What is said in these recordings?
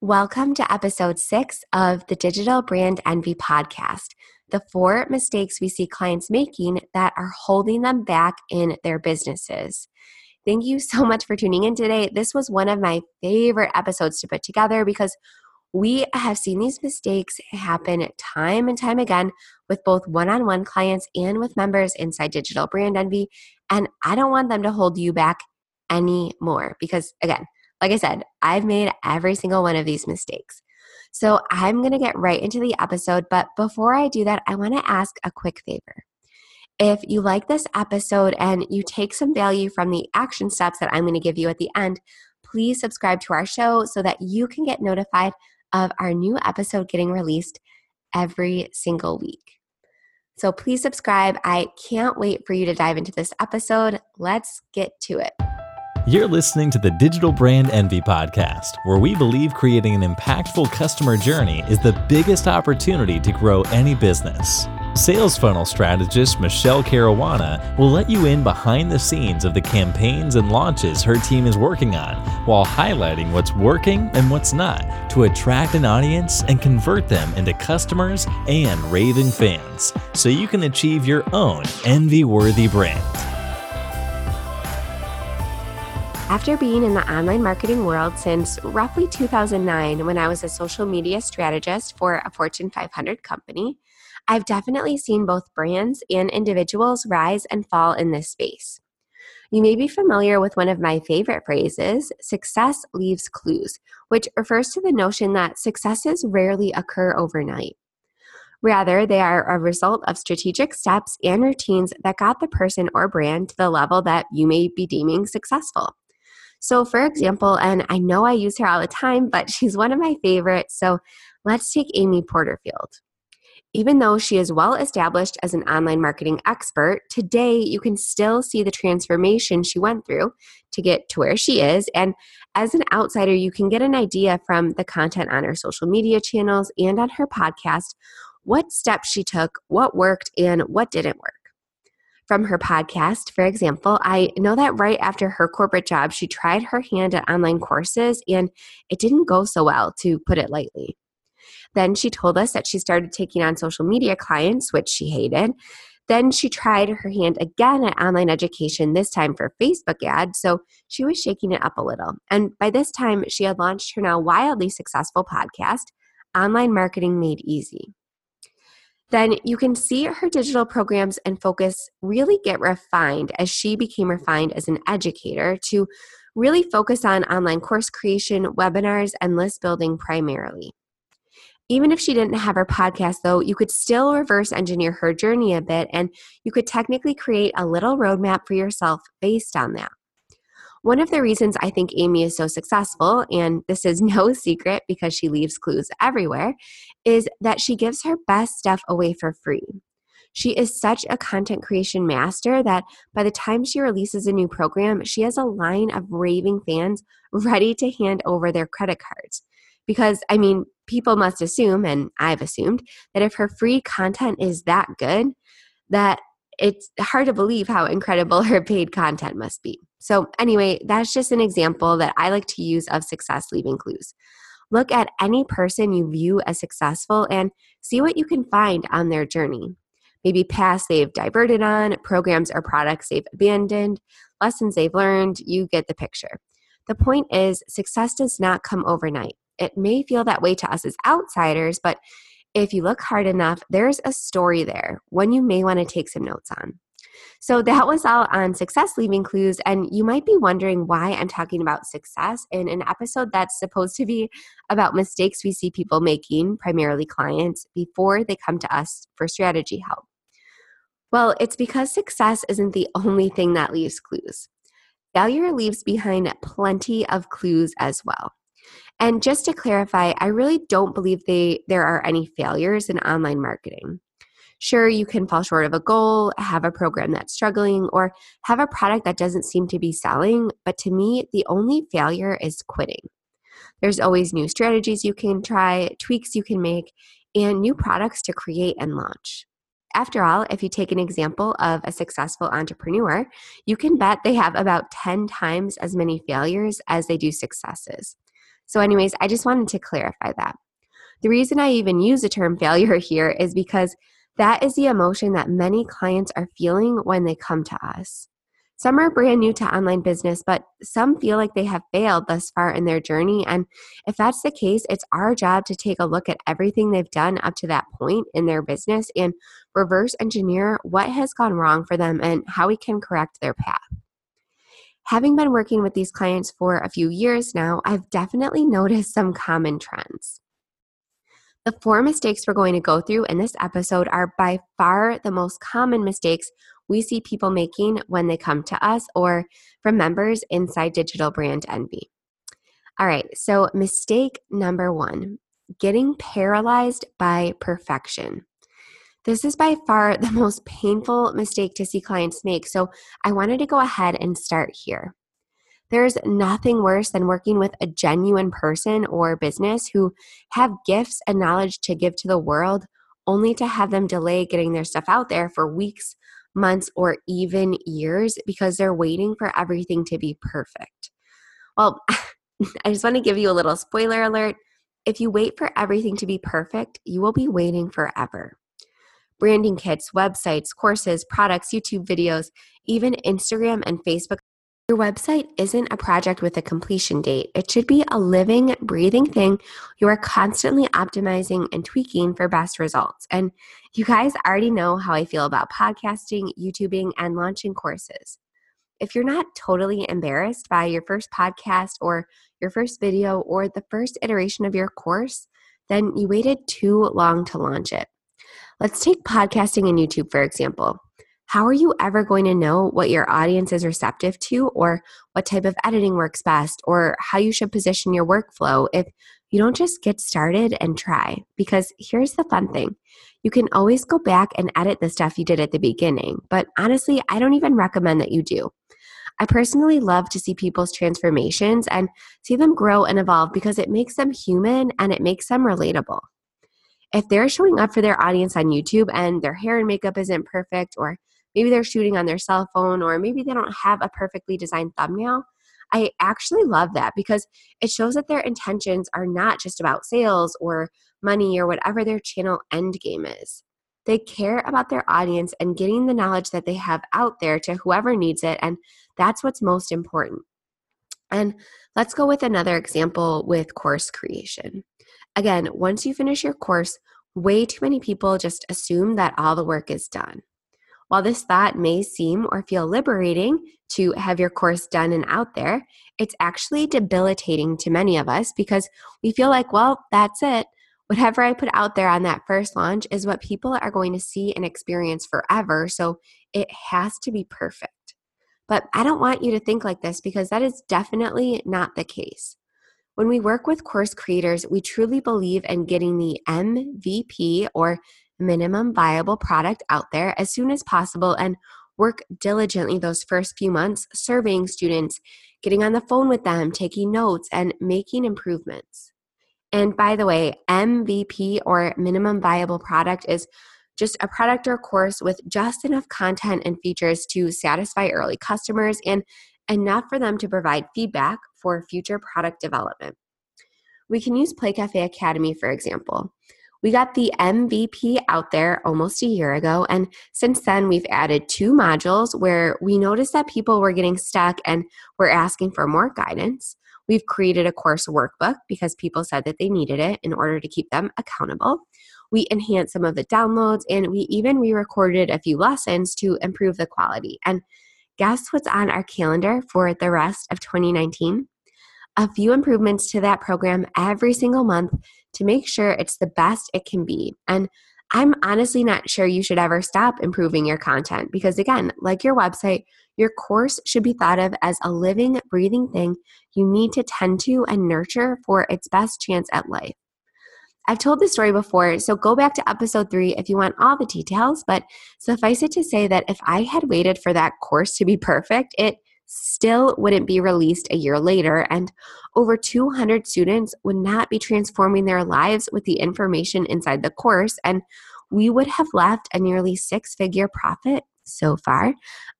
Welcome to episode six of the Digital Brand Envy podcast the four mistakes we see clients making that are holding them back in their businesses. Thank you so much for tuning in today. This was one of my favorite episodes to put together because we have seen these mistakes happen time and time again with both one on one clients and with members inside Digital Brand Envy. And I don't want them to hold you back anymore because, again, like I said, I've made every single one of these mistakes. So I'm going to get right into the episode. But before I do that, I want to ask a quick favor. If you like this episode and you take some value from the action steps that I'm going to give you at the end, please subscribe to our show so that you can get notified of our new episode getting released every single week. So please subscribe. I can't wait for you to dive into this episode. Let's get to it. You're listening to the Digital Brand Envy podcast, where we believe creating an impactful customer journey is the biggest opportunity to grow any business. Sales funnel strategist Michelle Caruana will let you in behind the scenes of the campaigns and launches her team is working on while highlighting what's working and what's not to attract an audience and convert them into customers and raving fans so you can achieve your own envy worthy brand. After being in the online marketing world since roughly 2009, when I was a social media strategist for a Fortune 500 company, I've definitely seen both brands and individuals rise and fall in this space. You may be familiar with one of my favorite phrases success leaves clues, which refers to the notion that successes rarely occur overnight. Rather, they are a result of strategic steps and routines that got the person or brand to the level that you may be deeming successful. So, for example, and I know I use her all the time, but she's one of my favorites. So, let's take Amy Porterfield. Even though she is well established as an online marketing expert, today you can still see the transformation she went through to get to where she is. And as an outsider, you can get an idea from the content on her social media channels and on her podcast what steps she took, what worked, and what didn't work from her podcast, for example, I know that right after her corporate job, she tried her hand at online courses and it didn't go so well, to put it lightly. Then she told us that she started taking on social media clients, which she hated. Then she tried her hand again at online education, this time for Facebook ads, so she was shaking it up a little. And by this time, she had launched her now wildly successful podcast, Online Marketing Made Easy then you can see her digital programs and focus really get refined as she became refined as an educator to really focus on online course creation, webinars, and list building primarily. Even if she didn't have her podcast, though, you could still reverse engineer her journey a bit and you could technically create a little roadmap for yourself based on that. One of the reasons I think Amy is so successful, and this is no secret because she leaves clues everywhere, is that she gives her best stuff away for free. She is such a content creation master that by the time she releases a new program, she has a line of raving fans ready to hand over their credit cards. Because, I mean, people must assume, and I've assumed, that if her free content is that good, that it's hard to believe how incredible her paid content must be. So, anyway, that's just an example that I like to use of success leaving clues. Look at any person you view as successful and see what you can find on their journey. Maybe paths they've diverted on, programs or products they've abandoned, lessons they've learned. You get the picture. The point is, success does not come overnight. It may feel that way to us as outsiders, but if you look hard enough, there's a story there, one you may want to take some notes on. So that was all on success leaving clues. And you might be wondering why I'm talking about success in an episode that's supposed to be about mistakes we see people making, primarily clients, before they come to us for strategy help. Well, it's because success isn't the only thing that leaves clues. Failure leaves behind plenty of clues as well. And just to clarify, I really don't believe they, there are any failures in online marketing. Sure, you can fall short of a goal, have a program that's struggling, or have a product that doesn't seem to be selling, but to me, the only failure is quitting. There's always new strategies you can try, tweaks you can make, and new products to create and launch. After all, if you take an example of a successful entrepreneur, you can bet they have about 10 times as many failures as they do successes. So, anyways, I just wanted to clarify that. The reason I even use the term failure here is because that is the emotion that many clients are feeling when they come to us. Some are brand new to online business, but some feel like they have failed thus far in their journey. And if that's the case, it's our job to take a look at everything they've done up to that point in their business and reverse engineer what has gone wrong for them and how we can correct their path. Having been working with these clients for a few years now, I've definitely noticed some common trends. The four mistakes we're going to go through in this episode are by far the most common mistakes we see people making when they come to us or from members inside Digital Brand Envy. All right, so mistake number one getting paralyzed by perfection. This is by far the most painful mistake to see clients make, so I wanted to go ahead and start here. There's nothing worse than working with a genuine person or business who have gifts and knowledge to give to the world, only to have them delay getting their stuff out there for weeks, months, or even years because they're waiting for everything to be perfect. Well, I just want to give you a little spoiler alert. If you wait for everything to be perfect, you will be waiting forever. Branding kits, websites, courses, products, YouTube videos, even Instagram and Facebook. Your website isn't a project with a completion date. It should be a living, breathing thing you are constantly optimizing and tweaking for best results. And you guys already know how I feel about podcasting, YouTubing, and launching courses. If you're not totally embarrassed by your first podcast or your first video or the first iteration of your course, then you waited too long to launch it. Let's take podcasting and YouTube, for example. How are you ever going to know what your audience is receptive to, or what type of editing works best, or how you should position your workflow if you don't just get started and try? Because here's the fun thing you can always go back and edit the stuff you did at the beginning, but honestly, I don't even recommend that you do. I personally love to see people's transformations and see them grow and evolve because it makes them human and it makes them relatable. If they're showing up for their audience on YouTube and their hair and makeup isn't perfect, or maybe they're shooting on their cell phone, or maybe they don't have a perfectly designed thumbnail, I actually love that because it shows that their intentions are not just about sales or money or whatever their channel end game is. They care about their audience and getting the knowledge that they have out there to whoever needs it, and that's what's most important. And let's go with another example with course creation. Again, once you finish your course, way too many people just assume that all the work is done. While this thought may seem or feel liberating to have your course done and out there, it's actually debilitating to many of us because we feel like, well, that's it. Whatever I put out there on that first launch is what people are going to see and experience forever. So it has to be perfect. But I don't want you to think like this because that is definitely not the case. When we work with course creators, we truly believe in getting the MVP or minimum viable product out there as soon as possible and work diligently those first few months serving students, getting on the phone with them, taking notes, and making improvements. And by the way, MVP or minimum viable product is just a product or course with just enough content and features to satisfy early customers and enough for them to provide feedback for future product development. We can use Play Cafe Academy, for example. We got the MVP out there almost a year ago, and since then we've added two modules where we noticed that people were getting stuck and were asking for more guidance. We've created a course workbook because people said that they needed it in order to keep them accountable. We enhanced some of the downloads and we even re recorded a few lessons to improve the quality. And guess what's on our calendar for the rest of 2019? A few improvements to that program every single month to make sure it's the best it can be. And I'm honestly not sure you should ever stop improving your content because, again, like your website, your course should be thought of as a living, breathing thing you need to tend to and nurture for its best chance at life. I've told this story before, so go back to episode three if you want all the details. But suffice it to say that if I had waited for that course to be perfect, it still wouldn't be released a year later, and over 200 students would not be transforming their lives with the information inside the course, and we would have left a nearly six figure profit so far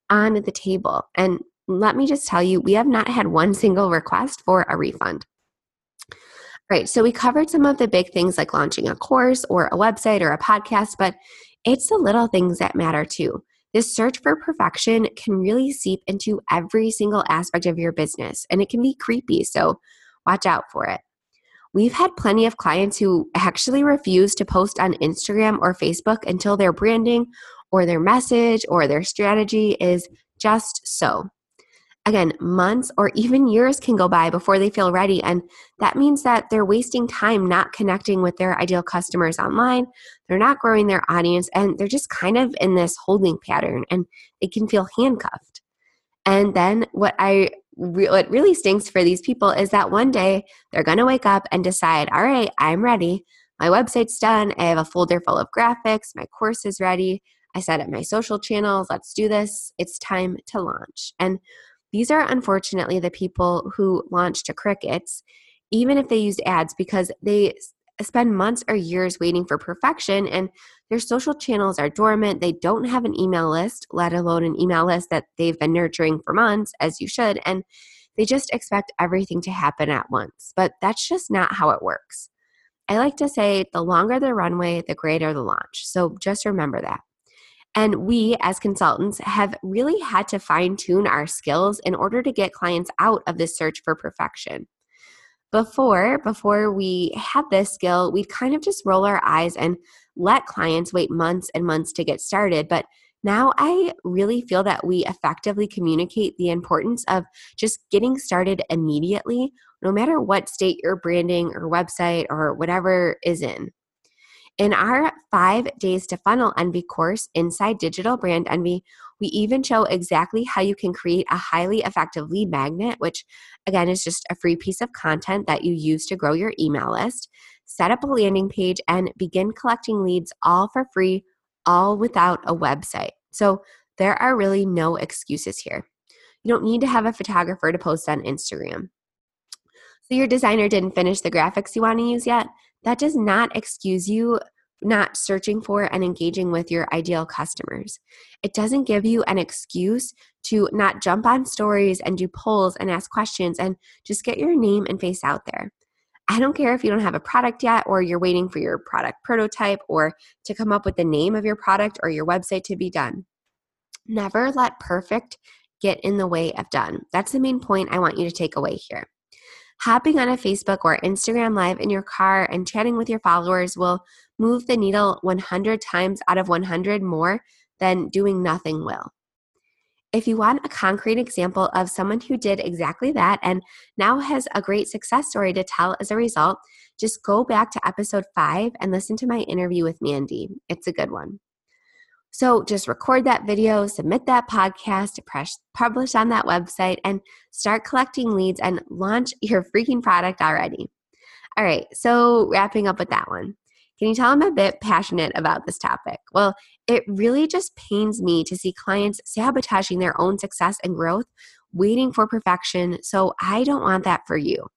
on the table. And let me just tell you, we have not had one single request for a refund. Right. So we covered some of the big things like launching a course or a website or a podcast, but it's the little things that matter too. This search for perfection can really seep into every single aspect of your business and it can be creepy. So watch out for it. We've had plenty of clients who actually refuse to post on Instagram or Facebook until their branding or their message or their strategy is just so. Again, months or even years can go by before they feel ready. And that means that they're wasting time not connecting with their ideal customers online. They're not growing their audience and they're just kind of in this holding pattern and they can feel handcuffed. And then what I what really stinks for these people is that one day they're going to wake up and decide, all right, I'm ready. My website's done. I have a folder full of graphics. My course is ready. I set up my social channels. Let's do this. It's time to launch. And these are unfortunately the people who launch to crickets, even if they use ads, because they spend months or years waiting for perfection and their social channels are dormant. They don't have an email list, let alone an email list that they've been nurturing for months, as you should. And they just expect everything to happen at once. But that's just not how it works. I like to say the longer the runway, the greater the launch. So just remember that. And we, as consultants, have really had to fine tune our skills in order to get clients out of this search for perfection. Before before we had this skill we'd kind of just roll our eyes and let clients wait months and months to get started. But now i really feel that we effectively communicate the importance of just getting started immediately no matter what state your branding or website or whatever is in in our five days to funnel envy course inside digital brand envy we even show exactly how you can create a highly effective lead magnet, which again is just a free piece of content that you use to grow your email list, set up a landing page, and begin collecting leads all for free, all without a website. So there are really no excuses here. You don't need to have a photographer to post on Instagram. So your designer didn't finish the graphics you want to use yet. That does not excuse you not searching for and engaging with your ideal customers. It doesn't give you an excuse to not jump on stories and do polls and ask questions and just get your name and face out there. I don't care if you don't have a product yet or you're waiting for your product prototype or to come up with the name of your product or your website to be done. Never let perfect get in the way of done. That's the main point I want you to take away here. Hopping on a Facebook or Instagram Live in your car and chatting with your followers will move the needle 100 times out of 100 more than doing nothing will. If you want a concrete example of someone who did exactly that and now has a great success story to tell as a result, just go back to episode five and listen to my interview with Mandy. It's a good one. So just record that video, submit that podcast, publish on that website, and start collecting leads and launch your freaking product already. All right, so wrapping up with that one. Can you tell I'm a bit passionate about this topic? Well, it really just pains me to see clients sabotaging their own success and growth, waiting for perfection. So I don't want that for you.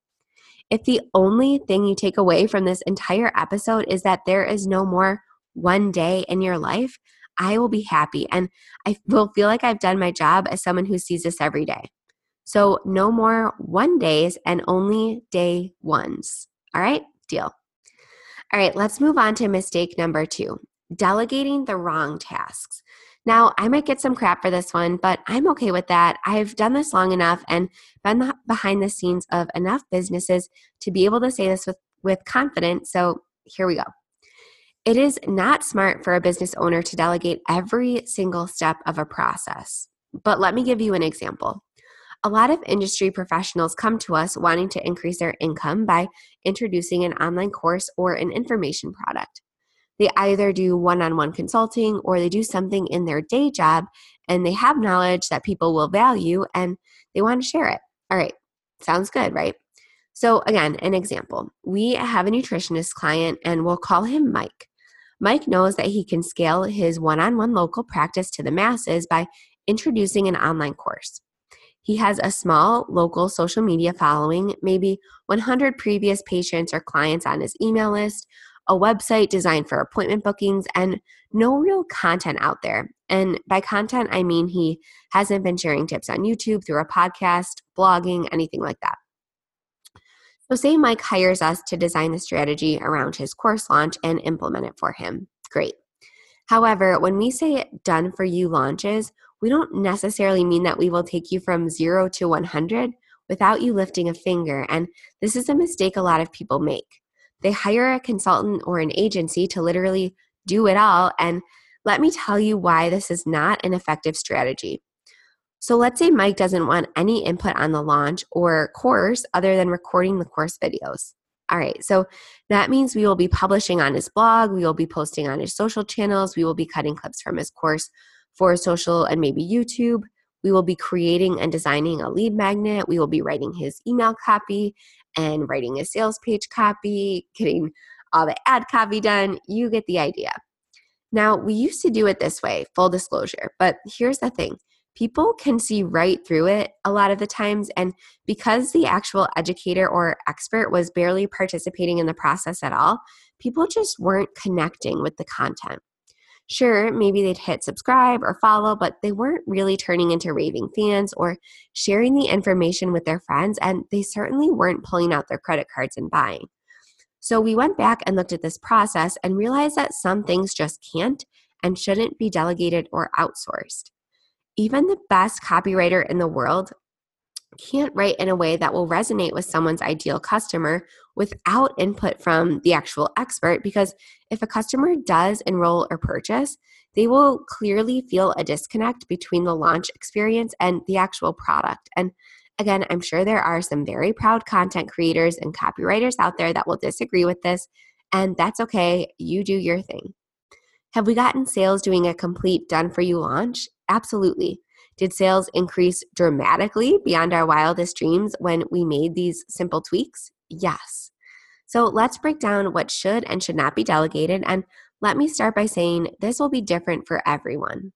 If the only thing you take away from this entire episode is that there is no more one day in your life, I will be happy and I will feel like I've done my job as someone who sees this every day. So, no more one days and only day ones. All right, deal. All right, let's move on to mistake number two delegating the wrong tasks. Now, I might get some crap for this one, but I'm okay with that. I've done this long enough and been behind the scenes of enough businesses to be able to say this with, with confidence. So, here we go. It is not smart for a business owner to delegate every single step of a process. But let me give you an example. A lot of industry professionals come to us wanting to increase their income by introducing an online course or an information product. They either do one on one consulting or they do something in their day job and they have knowledge that people will value and they want to share it. All right, sounds good, right? So, again, an example we have a nutritionist client and we'll call him Mike. Mike knows that he can scale his one on one local practice to the masses by introducing an online course. He has a small local social media following, maybe 100 previous patients or clients on his email list, a website designed for appointment bookings, and no real content out there. And by content, I mean he hasn't been sharing tips on YouTube through a podcast, blogging, anything like that. So, say Mike hires us to design the strategy around his course launch and implement it for him. Great. However, when we say done for you launches, we don't necessarily mean that we will take you from zero to 100 without you lifting a finger. And this is a mistake a lot of people make. They hire a consultant or an agency to literally do it all. And let me tell you why this is not an effective strategy. So let's say Mike doesn't want any input on the launch or course other than recording the course videos. All right, so that means we will be publishing on his blog, we will be posting on his social channels, we will be cutting clips from his course for social and maybe YouTube. We will be creating and designing a lead magnet. We will be writing his email copy and writing his sales page copy, getting all the ad copy done. You get the idea. Now, we used to do it this way, full disclosure, but here's the thing people can see right through it a lot of the times. And because the actual educator or expert was barely participating in the process at all, people just weren't connecting with the content. Sure, maybe they'd hit subscribe or follow, but they weren't really turning into raving fans or sharing the information with their friends, and they certainly weren't pulling out their credit cards and buying. So we went back and looked at this process and realized that some things just can't and shouldn't be delegated or outsourced even the best copywriter in the world can't write in a way that will resonate with someone's ideal customer without input from the actual expert because if a customer does enroll or purchase, they will clearly feel a disconnect between the launch experience and the actual product. And again, I'm sure there are some very proud content creators and copywriters out there that will disagree with this, and that's okay. You do your thing. Have we gotten sales doing a complete done for you launch? Absolutely. Did sales increase dramatically beyond our wildest dreams when we made these simple tweaks? Yes. So let's break down what should and should not be delegated. And let me start by saying this will be different for everyone.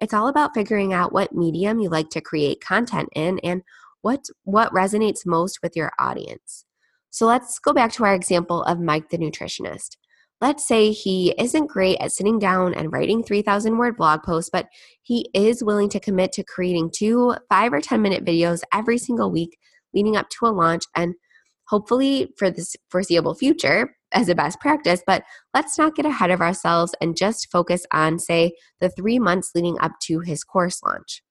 It's all about figuring out what medium you like to create content in and what, what resonates most with your audience. So let's go back to our example of Mike the nutritionist. Let's say he isn't great at sitting down and writing 3,000 word blog posts, but he is willing to commit to creating two five or 10 minute videos every single week leading up to a launch and hopefully for this foreseeable future as a best practice. But let's not get ahead of ourselves and just focus on, say, the three months leading up to his course launch.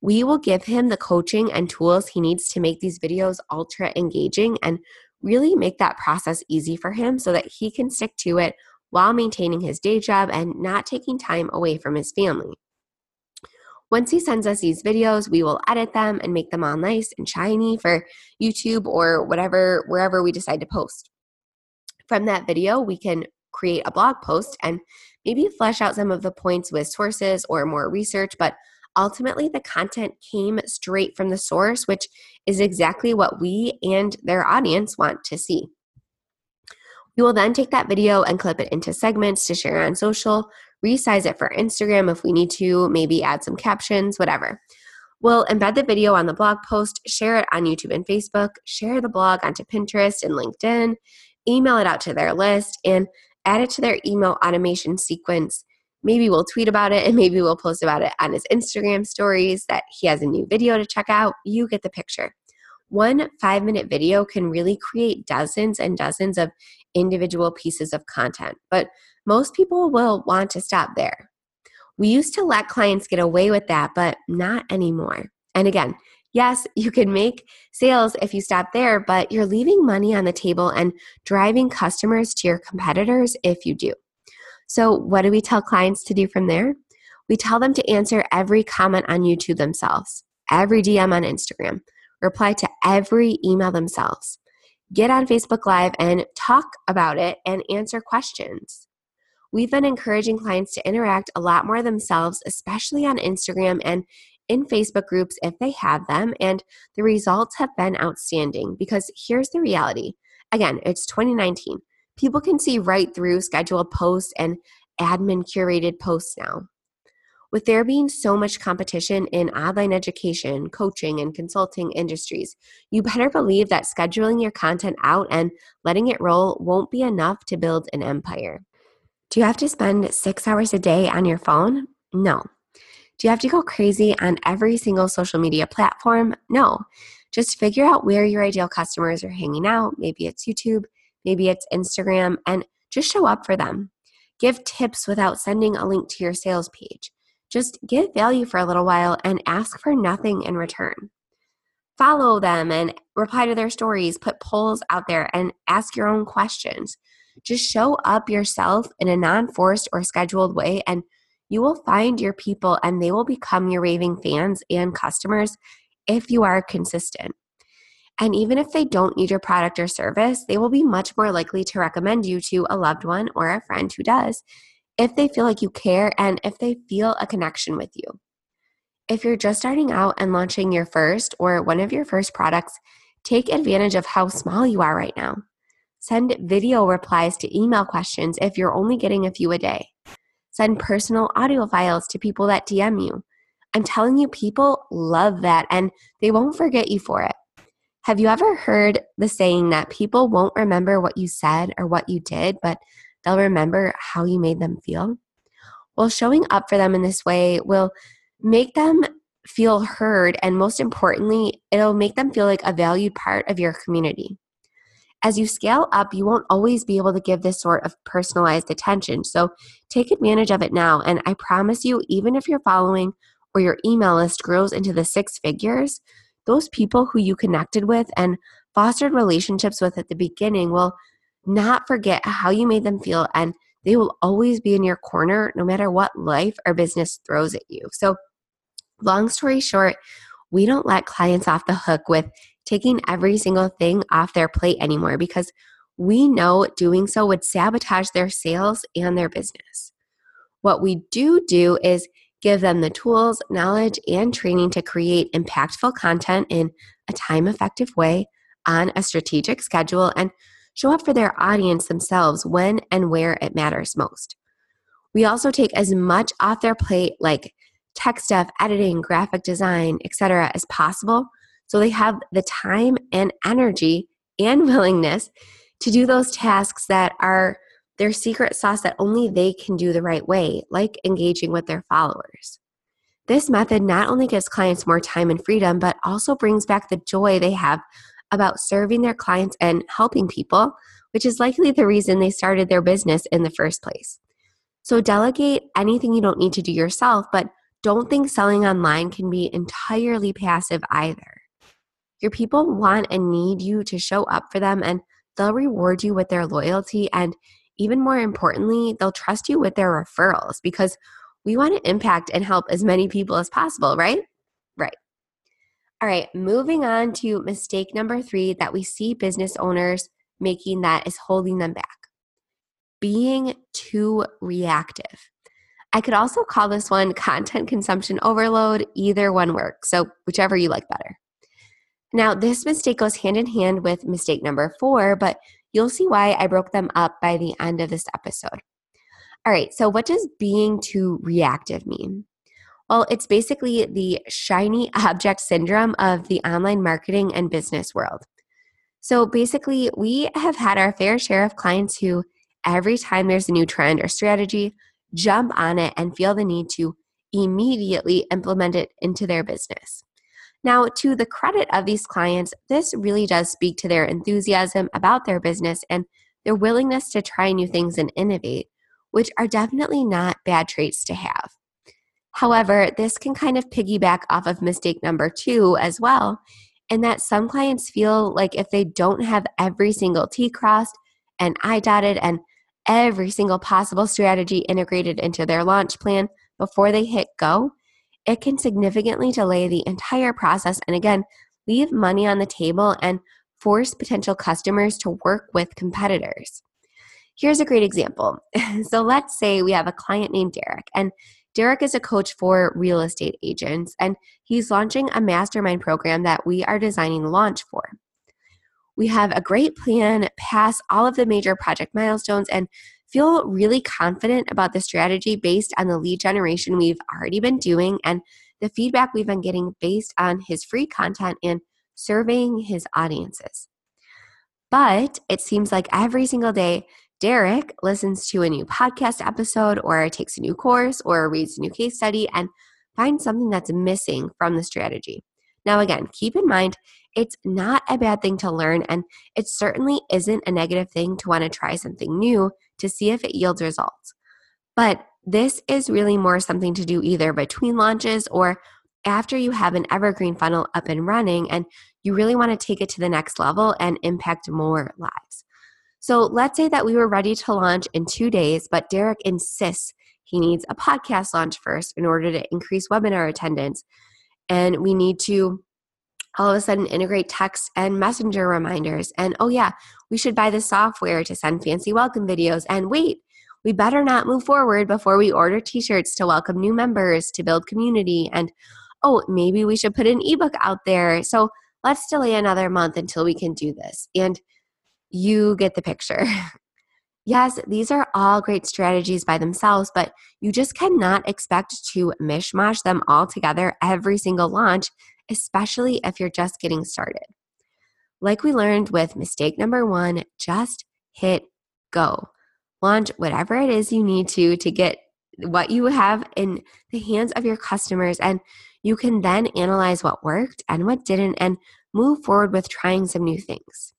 We will give him the coaching and tools he needs to make these videos ultra engaging and really make that process easy for him so that he can stick to it while maintaining his day job and not taking time away from his family. Once he sends us these videos, we will edit them and make them all nice and shiny for YouTube or whatever, wherever we decide to post. From that video, we can create a blog post and maybe flesh out some of the points with sources or more research, but ultimately the content came straight from the source, which is exactly what we and their audience want to see. We will then take that video and clip it into segments to share on social, resize it for Instagram if we need to, maybe add some captions, whatever. We'll embed the video on the blog post, share it on YouTube and Facebook, share the blog onto Pinterest and LinkedIn, email it out to their list, and add it to their email automation sequence maybe we'll tweet about it and maybe we'll post about it on his Instagram stories that he has a new video to check out. You get the picture. One five minute video can really create dozens and dozens of individual pieces of content, but most people will want to stop there. We used to let clients get away with that, but not anymore. And again, yes, you can make sales if you stop there, but you're leaving money on the table and driving customers to your competitors if you do. So, what do we tell clients to do from there? We tell them to answer every comment on YouTube themselves, every DM on Instagram, reply to every email themselves, get on Facebook Live and talk about it and answer questions. We've been encouraging clients to interact a lot more themselves, especially on Instagram and in Facebook groups if they have them, and the results have been outstanding because here's the reality. Again, it's 2019 people can see right through scheduled posts and admin curated posts now. With there being so much competition in online education, coaching, and consulting industries, you better believe that scheduling your content out and letting it roll won't be enough to build an empire. Do you have to spend six hours a day on your phone? No. Do you have to go crazy on every single social media platform? No. Just figure out where your ideal customers are hanging out. Maybe it's YouTube, maybe it's Instagram, and just show up for them. Give tips without sending a link to your sales page. Just give value for a little while and ask for nothing in return. Follow them and reply to their stories, put polls out there, and ask your own questions. Just show up yourself in a non forced or scheduled way, and you will find your people and they will become your raving fans and customers if you are consistent. And even if they don't need your product or service, they will be much more likely to recommend you to a loved one or a friend who does if they feel like you care and if they feel a connection with you. If you're just starting out and launching your first or one of your first products, take advantage of how small you are right now. Send video replies to email questions if you're only getting a few a day. Send personal audio files to people that DM you. I'm telling you, people love that and they won't forget you for it. Have you ever heard the saying that people won't remember what you said or what you did, but they'll remember how you made them feel? Well, showing up for them in this way will make them feel heard, and most importantly, it'll make them feel like a valued part of your community. As you scale up, you won't always be able to give this sort of personalized attention. So take advantage of it now. And I promise you, even if your following or your email list grows into the six figures, those people who you connected with and fostered relationships with at the beginning will not forget how you made them feel and they will always be in your corner no matter what life or business throws at you. So, long story short, we don't let clients off the hook with taking every single thing off their plate anymore because we know doing so would sabotage their sales and their business. What we do do is give them the tools, knowledge, and training to create impactful content in a time effective way on a strategic schedule and show up for their audience themselves when and where it matters most. We also take as much off their plate, like tech stuff, editing, graphic design, etc., as possible so they have the time and energy and willingness to do those tasks that are their secret sauce that only they can do the right way, like engaging with their followers. This method not only gives clients more time and freedom, but also brings back the joy they have about serving their clients and helping people, which is likely the reason they started their business in the first place. So, delegate anything you don't need to do yourself, but don't think selling online can be entirely passive either. Your people want and need you to show up for them, and they'll reward you with their loyalty and even more importantly, they'll trust you with their referrals because we want to impact and help as many people as possible, right? Right. All right, moving on to mistake number three that we see business owners making that is holding them back being too reactive. I could also call this one content consumption overload. Either one works, so whichever you like better. Now, this mistake goes hand in hand with mistake number four, but You'll see why I broke them up by the end of this episode. All right, so what does being too reactive mean? Well, it's basically the shiny object syndrome of the online marketing and business world. So basically, we have had our fair share of clients who, every time there's a new trend or strategy, jump on it and feel the need to immediately implement it into their business. Now, to the credit of these clients, this really does speak to their enthusiasm about their business and their willingness to try new things and innovate, which are definitely not bad traits to have. However, this can kind of piggyback off of mistake number two as well, in that some clients feel like if they don't have every single T crossed and I dotted and every single possible strategy integrated into their launch plan before they hit go, it can significantly delay the entire process and again, leave money on the table and force potential customers to work with competitors. Here's a great example. so let's say we have a client named Derek, and Derek is a coach for real estate agents, and he's launching a mastermind program that we are designing launch for. We have a great plan, pass all of the major project milestones, and feel really confident about the strategy based on the lead generation we've already been doing and the feedback we've been getting based on his free content and surveying his audiences. But it seems like every single day, Derek listens to a new podcast episode or takes a new course or reads a new case study and finds something that's missing from the strategy. Now, again, keep in mind it's not a bad thing to learn, and it certainly isn't a negative thing to want to try something new to see if it yields results. But this is really more something to do either between launches or after you have an evergreen funnel up and running and you really want to take it to the next level and impact more lives. So let's say that we were ready to launch in two days, but Derek insists he needs a podcast launch first in order to increase webinar attendance. And we need to all of a sudden integrate text and messenger reminders. And oh, yeah, we should buy the software to send fancy welcome videos. And wait, we better not move forward before we order t shirts to welcome new members, to build community. And oh, maybe we should put an ebook out there. So let's delay another month until we can do this. And you get the picture. yes, these are all great strategies by themselves, but you just cannot expect to mishmash them all together every single launch, especially if you're just getting started. Like we learned with mistake number one, just hit go. Launch whatever it is you need to to get what you have in the hands of your customers and you can then analyze what worked and what didn't and move forward with trying some new things.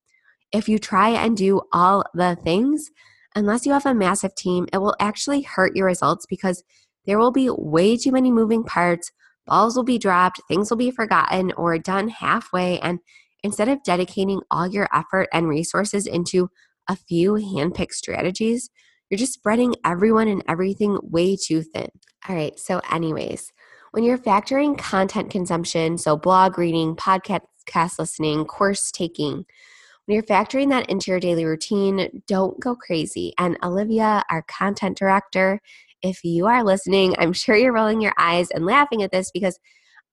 If you try and do all the things, unless you have a massive team, it will actually hurt your results because there will be way too many moving parts. Balls will be dropped, things will be forgotten or done halfway. And instead of dedicating all your effort and resources into a few handpicked strategies, you're just spreading everyone and everything way too thin. All right, so, anyways, when you're factoring content consumption, so blog reading, podcast listening, course taking, when you're factoring that into your daily routine, don't go crazy. And Olivia, our content director, if you are listening, I'm sure you're rolling your eyes and laughing at this because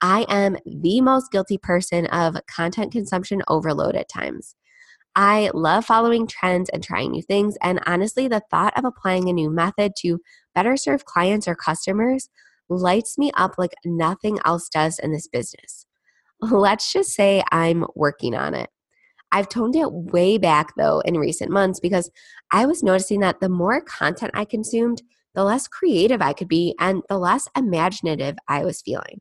I am the most guilty person of content consumption overload at times. I love following trends and trying new things. And honestly, the thought of applying a new method to better serve clients or customers lights me up like nothing else does in this business. Let's just say I'm working on it. I've toned it way back though in recent months because I was noticing that the more content I consumed, the less creative I could be and the less imaginative I was feeling.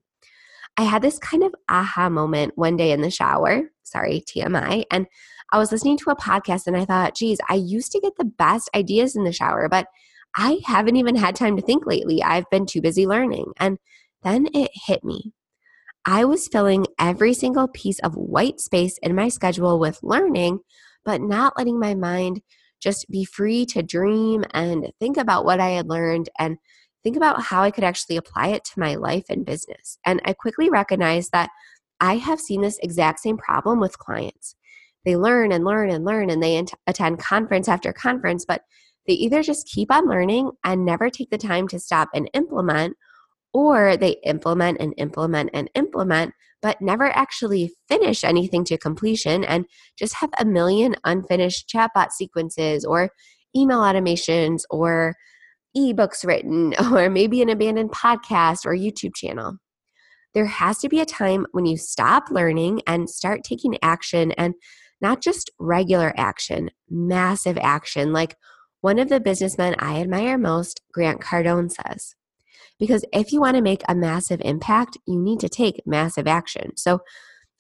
I had this kind of aha moment one day in the shower, sorry, TMI, and I was listening to a podcast and I thought, geez, I used to get the best ideas in the shower, but I haven't even had time to think lately. I've been too busy learning. And then it hit me. I was filling every single piece of white space in my schedule with learning, but not letting my mind just be free to dream and think about what I had learned and think about how I could actually apply it to my life and business. And I quickly recognized that I have seen this exact same problem with clients. They learn and learn and learn and they attend conference after conference, but they either just keep on learning and never take the time to stop and implement, or they implement and implement and implement, but never actually finish anything to completion and just have a million unfinished chatbot sequences or email automations or ebooks written or maybe an abandoned podcast or YouTube channel. There has to be a time when you stop learning and start taking action and not just regular action, massive action like one of the businessmen I admire most, Grant Cardone, says. Because if you want to make a massive impact, you need to take massive action. So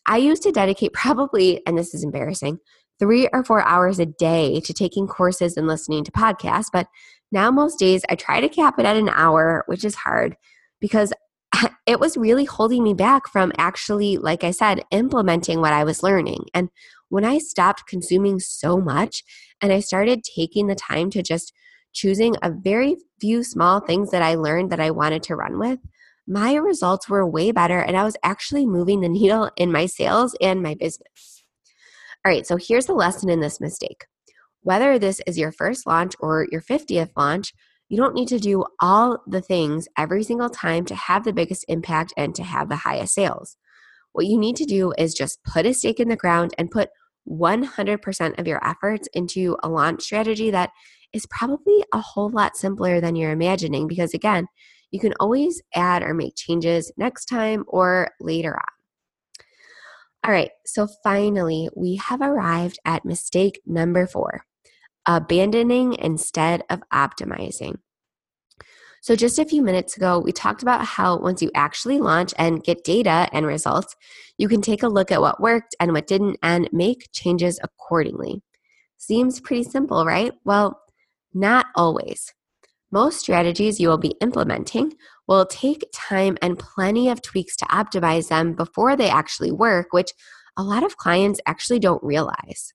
I used to dedicate probably, and this is embarrassing, three or four hours a day to taking courses and listening to podcasts. But now, most days, I try to cap it at an hour, which is hard because it was really holding me back from actually, like I said, implementing what I was learning. And when I stopped consuming so much and I started taking the time to just choosing a very few small things that I learned that I wanted to run with, my results were way better and I was actually moving the needle in my sales and my business. All right, so here's the lesson in this mistake. Whether this is your first launch or your 50th launch, you don't need to do all the things every single time to have the biggest impact and to have the highest sales. What you need to do is just put a stake in the ground and put 100% of your efforts into a launch strategy that is probably a whole lot simpler than you're imagining because, again, you can always add or make changes next time or later on. All right, so finally, we have arrived at mistake number four abandoning instead of optimizing. So, just a few minutes ago, we talked about how once you actually launch and get data and results, you can take a look at what worked and what didn't and make changes accordingly. Seems pretty simple, right? Well, not always. Most strategies you will be implementing will take time and plenty of tweaks to optimize them before they actually work, which a lot of clients actually don't realize.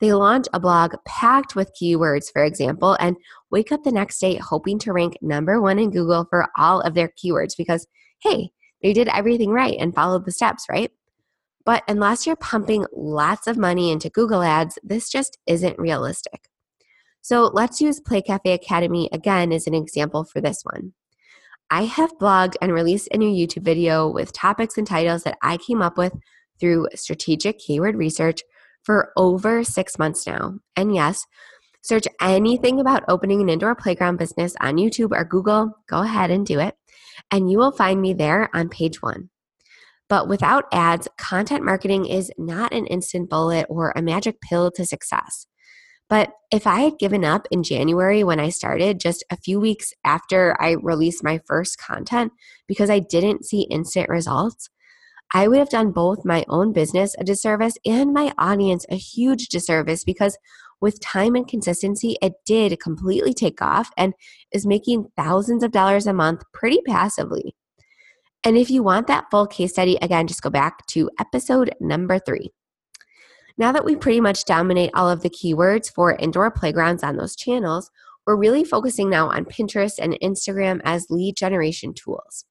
They launch a blog packed with keywords, for example, and wake up the next day hoping to rank number one in Google for all of their keywords because, hey, they did everything right and followed the steps, right? But unless you're pumping lots of money into Google ads, this just isn't realistic. So let's use Play Cafe Academy again as an example for this one. I have blogged and released a new YouTube video with topics and titles that I came up with through strategic keyword research for over six months now. And yes, search anything about opening an indoor playground business on YouTube or Google, go ahead and do it, and you will find me there on page one. But without ads, content marketing is not an instant bullet or a magic pill to success. But if I had given up in January when I started, just a few weeks after I released my first content, because I didn't see instant results, I would have done both my own business a disservice and my audience a huge disservice because with time and consistency, it did completely take off and is making thousands of dollars a month pretty passively. And if you want that full case study, again, just go back to episode number three. Now that we pretty much dominate all of the keywords for indoor playgrounds on those channels, we're really focusing now on Pinterest and Instagram as lead generation tools.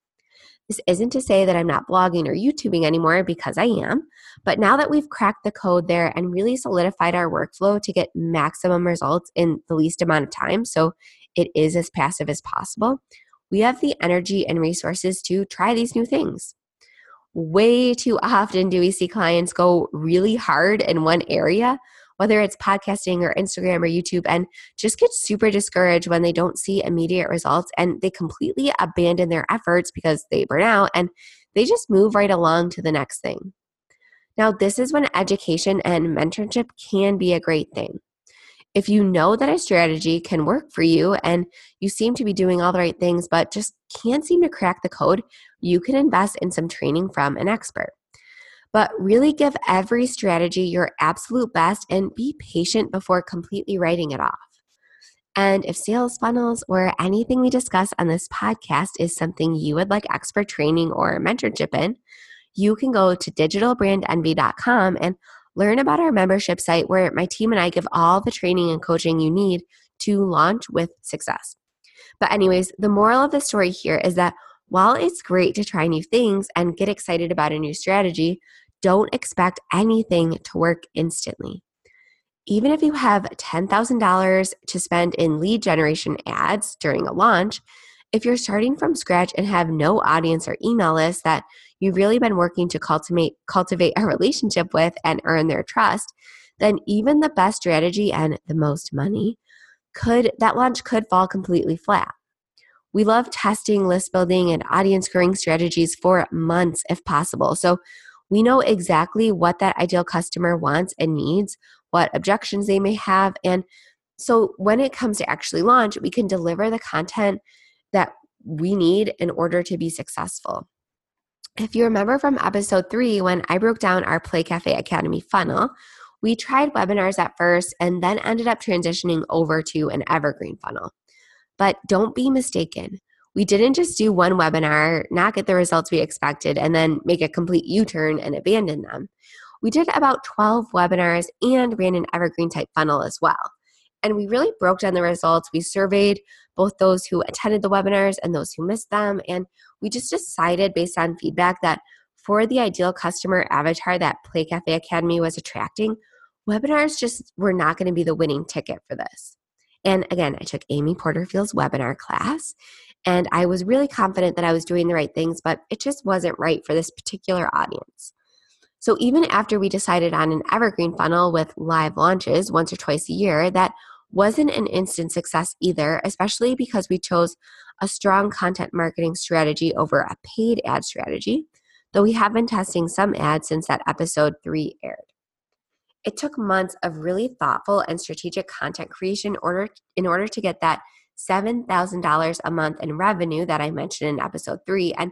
This isn't to say that I'm not blogging or YouTubing anymore because I am, but now that we've cracked the code there and really solidified our workflow to get maximum results in the least amount of time, so it is as passive as possible, we have the energy and resources to try these new things. Way too often do we see clients go really hard in one area whether it's podcasting or Instagram or YouTube, and just get super discouraged when they don't see immediate results and they completely abandon their efforts because they burn out and they just move right along to the next thing. Now, this is when education and mentorship can be a great thing. If you know that a strategy can work for you and you seem to be doing all the right things but just can't seem to crack the code, you can invest in some training from an expert but really give every strategy your absolute best and be patient before completely writing it off. And if sales funnels or anything we discuss on this podcast is something you would like expert training or mentorship in, you can go to digitalbrandenvy.com and learn about our membership site where my team and I give all the training and coaching you need to launch with success. But, anyways, the moral of the story here is that while it's great to try new things and get excited about a new strategy, don't expect anything to work instantly. Even if you have $10,000 to spend in lead generation ads during a launch, if you're starting from scratch and have no audience or email list that you've really been working to cultivate cultivate a relationship with and earn their trust, then even the best strategy and the most money could that launch could fall completely flat. We love testing list building and audience growing strategies for months if possible. So we know exactly what that ideal customer wants and needs, what objections they may have. And so when it comes to actually launch, we can deliver the content that we need in order to be successful. If you remember from episode three, when I broke down our Play Cafe Academy funnel, we tried webinars at first and then ended up transitioning over to an evergreen funnel. But don't be mistaken we didn't just do one webinar, not get the results we expected, and then make a complete U turn and abandon them. We did about 12 webinars and ran an evergreen type funnel as well. And we really broke down the results. We surveyed both those who attended the webinars and those who missed them. And we just decided based on feedback that for the ideal customer avatar that Play Cafe Academy was attracting, webinars just were not going to be the winning ticket for this. And again, I took Amy Porterfield's webinar class and I was really confident that I was doing the right things, but it just wasn't right for this particular audience. So even after we decided on an evergreen funnel with live launches once or twice a year, that wasn't an instant success either, especially because we chose a strong content marketing strategy over a paid ad strategy, though we have been testing some ads since that episode 3 aired. It took months of really thoughtful and strategic content creation order, in order to get that $7,000 a month in revenue that I mentioned in episode three. And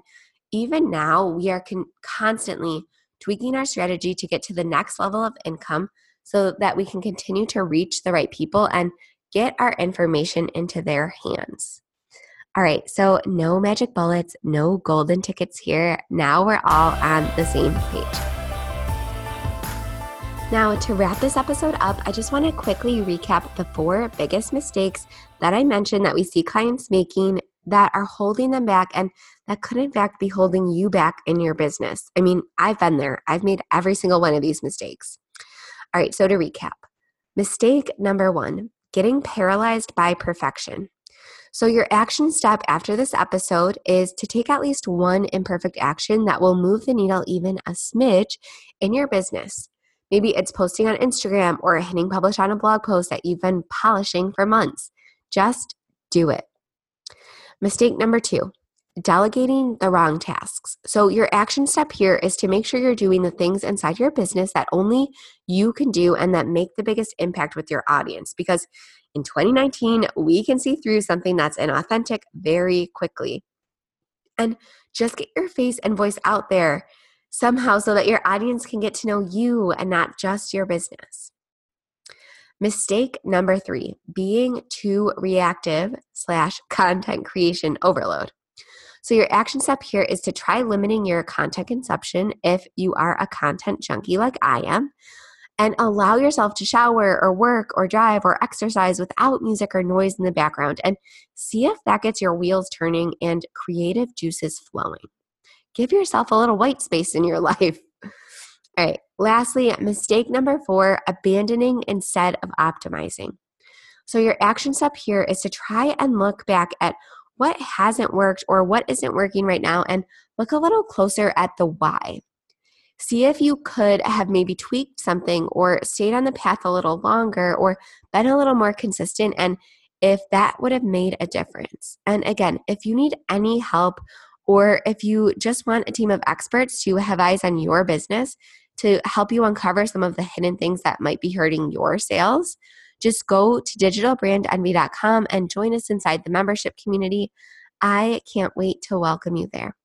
even now, we are con- constantly tweaking our strategy to get to the next level of income so that we can continue to reach the right people and get our information into their hands. All right, so no magic bullets, no golden tickets here. Now we're all on the same page. Now, to wrap this episode up, I just want to quickly recap the four biggest mistakes that I mentioned that we see clients making that are holding them back and that could, in fact, be holding you back in your business. I mean, I've been there, I've made every single one of these mistakes. All right, so to recap mistake number one getting paralyzed by perfection. So, your action step after this episode is to take at least one imperfect action that will move the needle even a smidge in your business. Maybe it's posting on Instagram or hitting publish on a blog post that you've been polishing for months. Just do it. Mistake number two delegating the wrong tasks. So, your action step here is to make sure you're doing the things inside your business that only you can do and that make the biggest impact with your audience. Because in 2019, we can see through something that's inauthentic very quickly. And just get your face and voice out there somehow so that your audience can get to know you and not just your business. Mistake number three being too reactive slash content creation overload. So, your action step here is to try limiting your content consumption if you are a content junkie like I am, and allow yourself to shower or work or drive or exercise without music or noise in the background and see if that gets your wheels turning and creative juices flowing give yourself a little white space in your life. All right, lastly, mistake number four abandoning instead of optimizing. So, your action step here is to try and look back at what hasn't worked or what isn't working right now and look a little closer at the why. See if you could have maybe tweaked something or stayed on the path a little longer or been a little more consistent and if that would have made a difference. And again, if you need any help or if you just want a team of experts to have eyes on your business to help you uncover some of the hidden things that might be hurting your sales, just go to digitalbrandenvy.com and join us inside the membership community. I can't wait to welcome you there.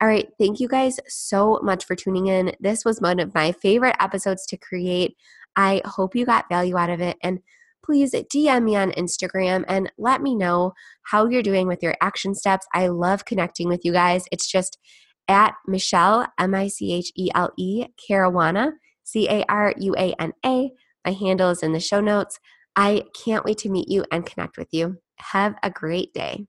All right, thank you guys so much for tuning in. This was one of my favorite episodes to create. I hope you got value out of it. And please DM me on Instagram and let me know how you're doing with your action steps. I love connecting with you guys. It's just at Michele, M I C H E L E, Caruana, C A R U A N A. My handle is in the show notes. I can't wait to meet you and connect with you. Have a great day.